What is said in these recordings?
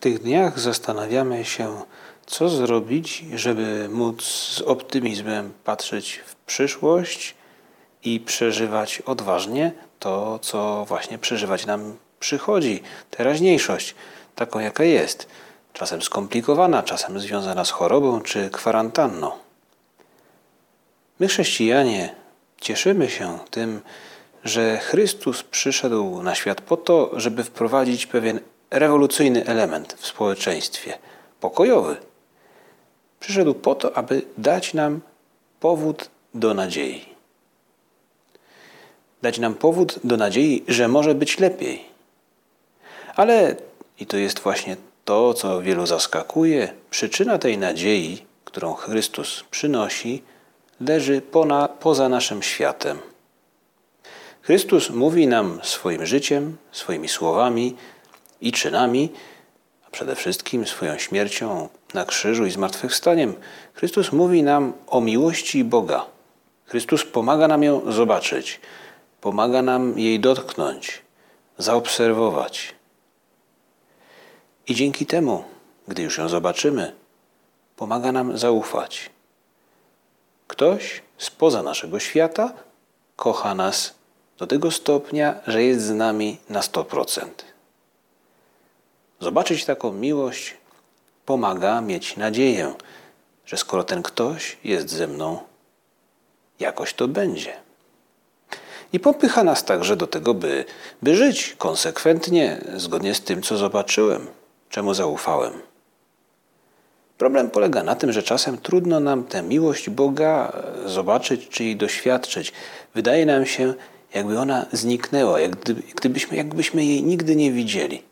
tych dniach zastanawiamy się, co zrobić, żeby móc z optymizmem patrzeć w przyszłość i przeżywać odważnie to, co właśnie przeżywać nam przychodzi, teraźniejszość, taką jaka jest, czasem skomplikowana, czasem związana z chorobą czy kwarantanną. My, chrześcijanie, cieszymy się tym, że Chrystus przyszedł na świat po to, żeby wprowadzić pewien rewolucyjny element w społeczeństwie pokojowy. Przyszedł po to, aby dać nam powód do nadziei. Dać nam powód do nadziei, że może być lepiej. Ale, i to jest właśnie to, co wielu zaskakuje, przyczyna tej nadziei, którą Chrystus przynosi, leży pona, poza naszym światem. Chrystus mówi nam swoim życiem, swoimi słowami i czynami, a przede wszystkim swoją śmiercią na krzyżu i zmartwychwstaniem. Chrystus mówi nam o miłości Boga. Chrystus pomaga nam ją zobaczyć, pomaga nam jej dotknąć, zaobserwować. I dzięki temu, gdy już ją zobaczymy, pomaga nam zaufać. Ktoś spoza naszego świata kocha nas do tego stopnia, że jest z nami na 100%. Zobaczyć taką miłość pomaga mieć nadzieję, że skoro ten ktoś jest ze mną, jakoś to będzie. I popycha nas także do tego, by, by żyć konsekwentnie, zgodnie z tym, co zobaczyłem, czemu zaufałem. Problem polega na tym, że czasem trudno nam tę miłość Boga zobaczyć czy jej doświadczyć. Wydaje nam się, jakby ona zniknęła, jak gdybyśmy, jakbyśmy jej nigdy nie widzieli.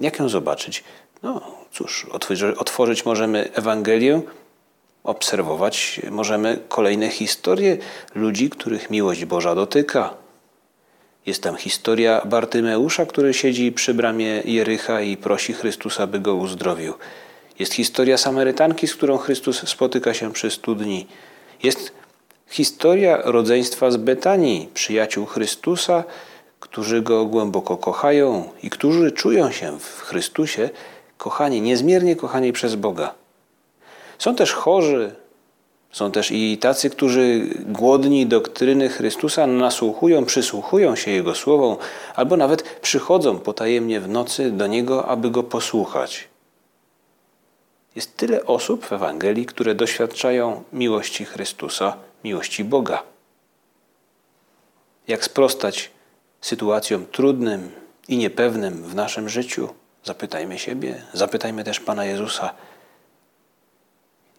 Jak ją zobaczyć? No cóż, otworzyć możemy Ewangelię, obserwować możemy kolejne historie ludzi, których miłość Boża dotyka. Jest tam historia Bartymeusza, który siedzi przy bramie Jericha i prosi Chrystusa, by go uzdrowił. Jest historia Samarytanki, z którą Chrystus spotyka się przy studni. Jest historia rodzeństwa z Betanii, przyjaciół Chrystusa, którzy go głęboko kochają i którzy czują się w Chrystusie kochani, niezmiernie kochani przez Boga. Są też chorzy, są też i tacy, którzy głodni doktryny Chrystusa nasłuchują, przysłuchują się Jego słowom, albo nawet przychodzą potajemnie w nocy do Niego, aby Go posłuchać. Jest tyle osób w Ewangelii, które doświadczają miłości Chrystusa, miłości Boga. Jak sprostać sytuacjom trudnym i niepewnym w naszym życiu? Zapytajmy siebie, zapytajmy też Pana Jezusa.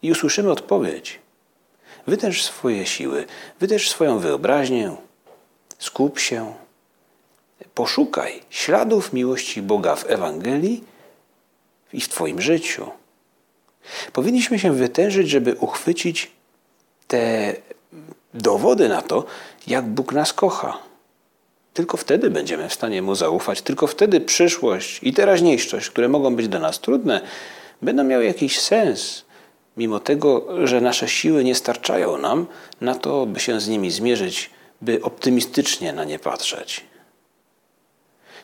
I usłyszymy odpowiedź. Wytęż swoje siły, wytęż swoją wyobraźnię, skup się, poszukaj śladów miłości Boga w Ewangelii i w Twoim życiu. Powinniśmy się wytężyć, żeby uchwycić te dowody na to, jak Bóg nas kocha. Tylko wtedy będziemy w stanie Mu zaufać, tylko wtedy przyszłość i teraźniejszość, które mogą być dla nas trudne, będą miały jakiś sens, mimo tego, że nasze siły nie starczają nam na to, by się z nimi zmierzyć, by optymistycznie na nie patrzeć.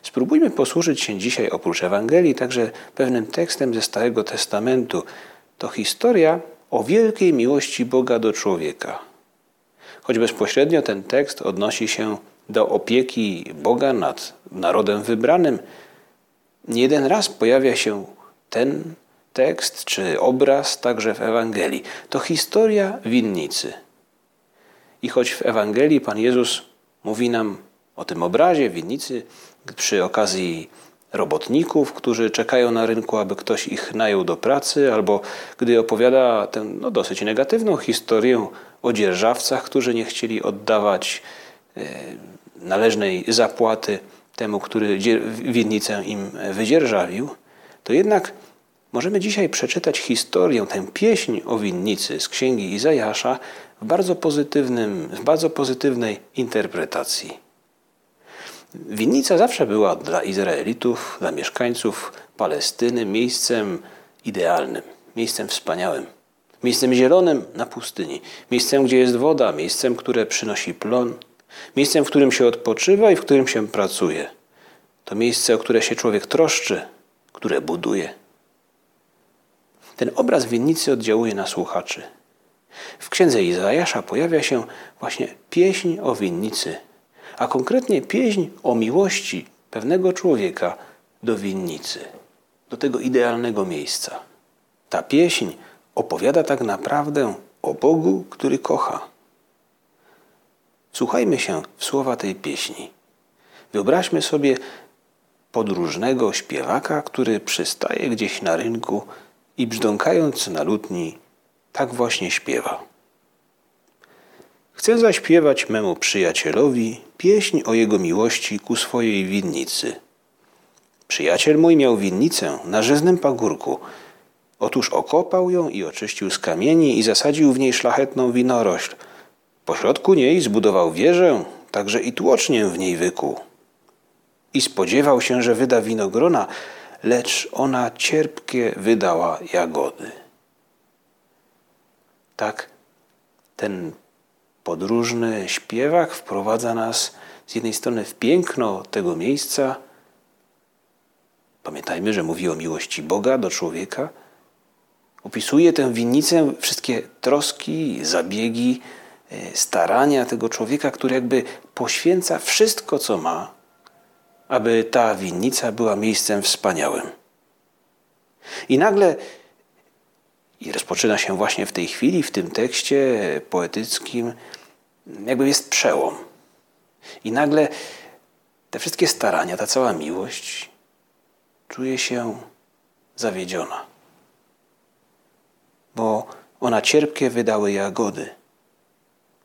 Spróbujmy posłużyć się dzisiaj oprócz Ewangelii także pewnym tekstem ze Starego Testamentu. To historia o wielkiej miłości Boga do człowieka. Choć bezpośrednio ten tekst odnosi się do opieki Boga nad narodem wybranym, nie jeden raz pojawia się ten tekst czy obraz także w Ewangelii. To historia winnicy. I choć w Ewangelii Pan Jezus mówi nam o tym obrazie winnicy przy okazji robotników, którzy czekają na rynku, aby ktoś ich najął do pracy, albo gdy opowiada tę no, dosyć negatywną historię o dzierżawcach, którzy nie chcieli oddawać e, należnej zapłaty temu, który winnicę im wydzierżawił, to jednak możemy dzisiaj przeczytać historię, tę pieśń o winnicy z księgi Izajasza w bardzo, pozytywnym, w bardzo pozytywnej interpretacji. Winnica zawsze była dla Izraelitów, dla mieszkańców Palestyny miejscem idealnym, miejscem wspaniałym, miejscem zielonym na pustyni, miejscem, gdzie jest woda, miejscem, które przynosi plon, miejscem, w którym się odpoczywa i w którym się pracuje. To miejsce, o które się człowiek troszczy, które buduje. Ten obraz winnicy oddziałuje na słuchaczy. W księdze Izajasza pojawia się właśnie pieśń o winnicy, a konkretnie pieśń o miłości pewnego człowieka do winnicy, do tego idealnego miejsca. Ta pieśń opowiada tak naprawdę o Bogu, który kocha. Słuchajmy się w słowa tej pieśni. Wyobraźmy sobie podróżnego śpiewaka, który przystaje gdzieś na rynku i brzdąkając na lutni, tak właśnie śpiewa. Chcę zaśpiewać memu przyjacielowi pieśń o jego miłości ku swojej winnicy. Przyjaciel mój miał winnicę na żyznym pagórku. Otóż okopał ją i oczyścił z kamieni i zasadził w niej szlachetną winorośl. Pośrodku niej zbudował wieżę, także i tłocznię w niej wykuł. I spodziewał się, że wyda winogrona, lecz ona cierpkie wydała jagody. Tak, ten podróżny śpiewak wprowadza nas z jednej strony w piękno tego miejsca. Pamiętajmy, że mówi o miłości Boga do człowieka. Opisuje tę winnicę, wszystkie troski, zabiegi, starania tego człowieka, który jakby poświęca wszystko, co ma, aby ta winnica była miejscem wspaniałym. I nagle, i rozpoczyna się właśnie w tej chwili, w tym tekście poetyckim, jakby jest przełom. I nagle te wszystkie starania, ta cała miłość czuje się zawiedziona. Bo ona cierpkie wydały jagody.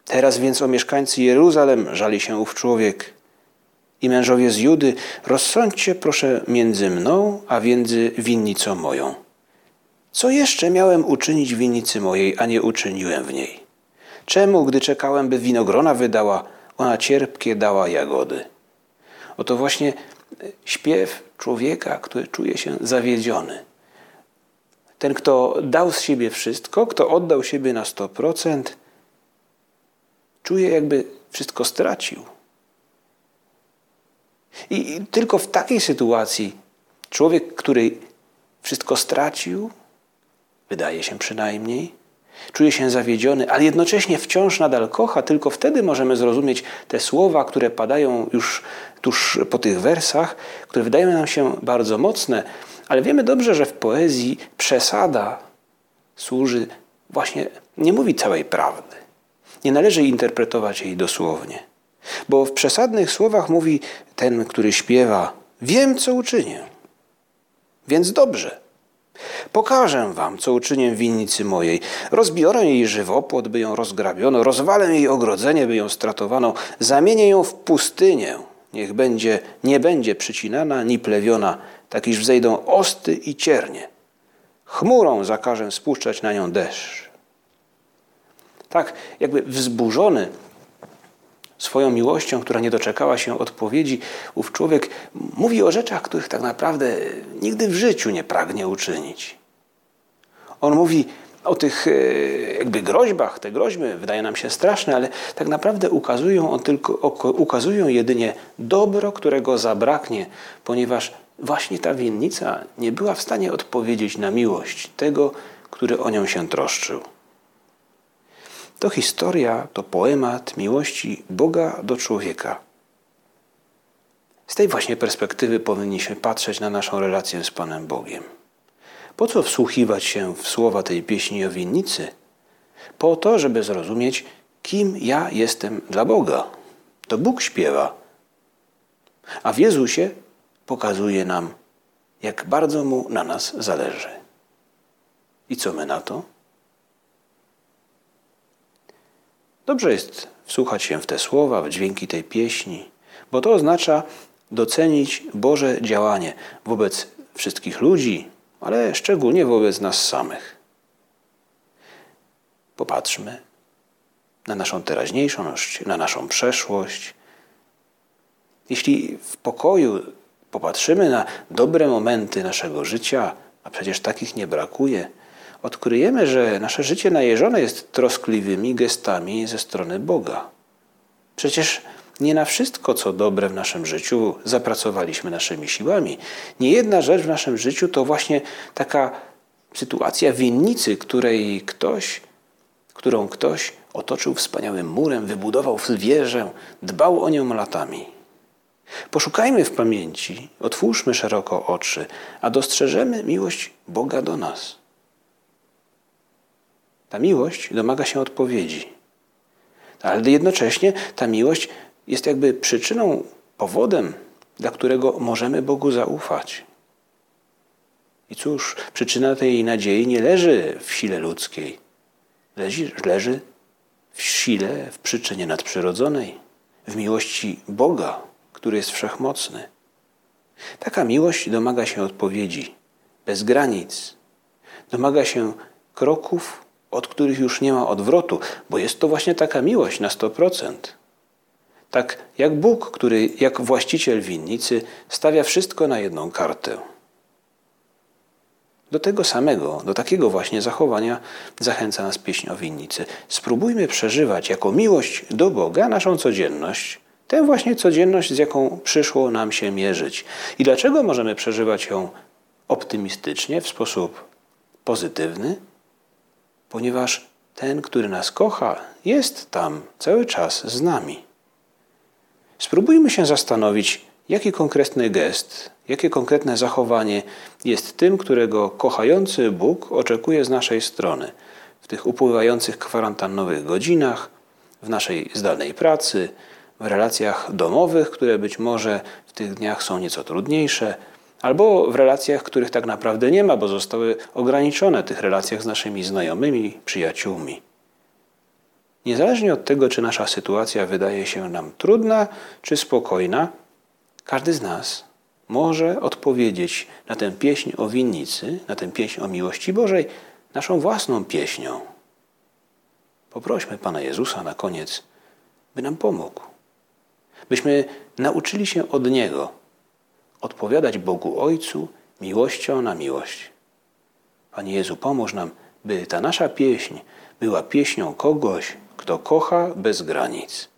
Teraz więc o mieszkańcy Jeruzalem żali się ów człowiek. I mężowie z Judy, rozsądźcie proszę między mną, a między winnicą moją. Co jeszcze miałem uczynić w winnicy mojej, a nie uczyniłem w niej? Czemu, gdy czekałem, by winogrona wydała, ona cierpkie dała jagody? Oto właśnie śpiew człowieka, który czuje się zawiedziony. Ten, kto dał z siebie wszystko, kto oddał siebie na 100%, czuje, jakby wszystko stracił. I tylko w takiej sytuacji człowiek, który wszystko stracił, wydaje się przynajmniej, czuje się zawiedziony, ale jednocześnie wciąż nadal kocha, tylko wtedy możemy zrozumieć te słowa, które padają już tuż po tych wersach, które wydają nam się bardzo mocne, ale wiemy dobrze, że w poezji przesada służy właśnie, nie mówi całej prawdy. Nie należy interpretować jej dosłownie. Bo w przesadnych słowach mówi ten, który śpiewa: Wiem, co uczynię, więc dobrze. Pokażę wam, co uczynię winnicy mojej. Rozbiorę jej żywopłot, by ją rozgrabiono, rozwalę jej ogrodzenie, by ją stratowano, zamienię ją w pustynię. Niech będzie, nie będzie przycinana, ni plewiona, tak iż wzejdą osty i ciernie. Chmurą zakażę spuszczać na nią deszcz. Tak, jakby wzburzony swoją miłością, która nie doczekała się odpowiedzi, ów człowiek mówi o rzeczach, których tak naprawdę nigdy w życiu nie pragnie uczynić. On mówi o tych e, jakby groźbach. Te groźby wydają nam się straszne, ale tak naprawdę ukazują, on tylko, ukazują jedynie dobro, którego zabraknie, ponieważ właśnie ta winnica nie była w stanie odpowiedzieć na miłość tego, który o nią się troszczył. To historia, to poemat miłości Boga do człowieka. Z tej właśnie perspektywy powinniśmy patrzeć na naszą relację z Panem Bogiem. Po co wsłuchiwać się w słowa tej pieśni o winnicy? Po to, żeby zrozumieć, kim ja jestem dla Boga. To Bóg śpiewa. A w Jezusie pokazuje nam, jak bardzo Mu na nas zależy. I co my na to? Dobrze jest wsłuchać się w te słowa, w dźwięki tej pieśni, bo to oznacza docenić Boże działanie wobec wszystkich ludzi, ale szczególnie wobec nas samych. Popatrzmy na naszą teraźniejszość, na naszą przeszłość. Jeśli w pokoju popatrzymy na dobre momenty naszego życia, a przecież takich nie brakuje, odkryjemy, że nasze życie najeżone jest troskliwymi gestami ze strony Boga. Przecież Nie na wszystko, co dobre w naszym życiu, zapracowaliśmy naszymi siłami. Nie jedna rzecz w naszym życiu to właśnie taka sytuacja winnicy, której ktoś, którą ktoś otoczył wspaniałym murem, wybudował wieżę, dbał o nią latami. Poszukajmy w pamięci, otwórzmy szeroko oczy, a dostrzeżemy miłość Boga do nas. Ta miłość domaga się odpowiedzi, ale jednocześnie ta miłość jest jakby przyczyną, powodem, dla którego możemy Bogu zaufać. I cóż, przyczyna tej nadziei nie leży w sile ludzkiej, leży, leży w sile, w przyczynie nadprzyrodzonej, w miłości Boga, który jest wszechmocny. Taka miłość domaga się odpowiedzi, bez granic. Domaga się kroków, od których już nie ma odwrotu, bo jest to właśnie taka miłość na 100%. Tak jak Bóg, który jak właściciel winnicy stawia wszystko na jedną kartę. Do tego samego, do takiego właśnie zachowania zachęca nas pieśń o winnicy. Spróbujmy przeżywać jako miłość do Boga naszą codzienność, tę właśnie codzienność, z jaką przyszło nam się mierzyć. I dlaczego możemy przeżywać ją optymistycznie, w sposób pozytywny? Ponieważ ten, który nas kocha, jest tam cały czas z nami. Spróbujmy się zastanowić, jaki konkretny gest, jakie konkretne zachowanie jest tym, którego kochający Bóg oczekuje z naszej strony w tych upływających kwarantannowych godzinach, w naszej zdalnej pracy, w relacjach domowych, które być może w tych dniach są nieco trudniejsze, albo w relacjach, których tak naprawdę nie ma, bo zostały ograniczone, tych relacjach z naszymi znajomymi, przyjaciółmi. Niezależnie od tego, czy nasza sytuacja wydaje się nam trudna czy spokojna, każdy z nas może odpowiedzieć na tę pieśń o winnicy, na tę pieśń o miłości Bożej, naszą własną pieśnią. Poprośmy Pana Jezusa na koniec, by nam pomógł. Byśmy nauczyli się od Niego odpowiadać Bogu Ojcu miłością na miłość. Panie Jezu, pomóż nam, by ta nasza pieśń była pieśnią kogoś, kto kocha bez granic.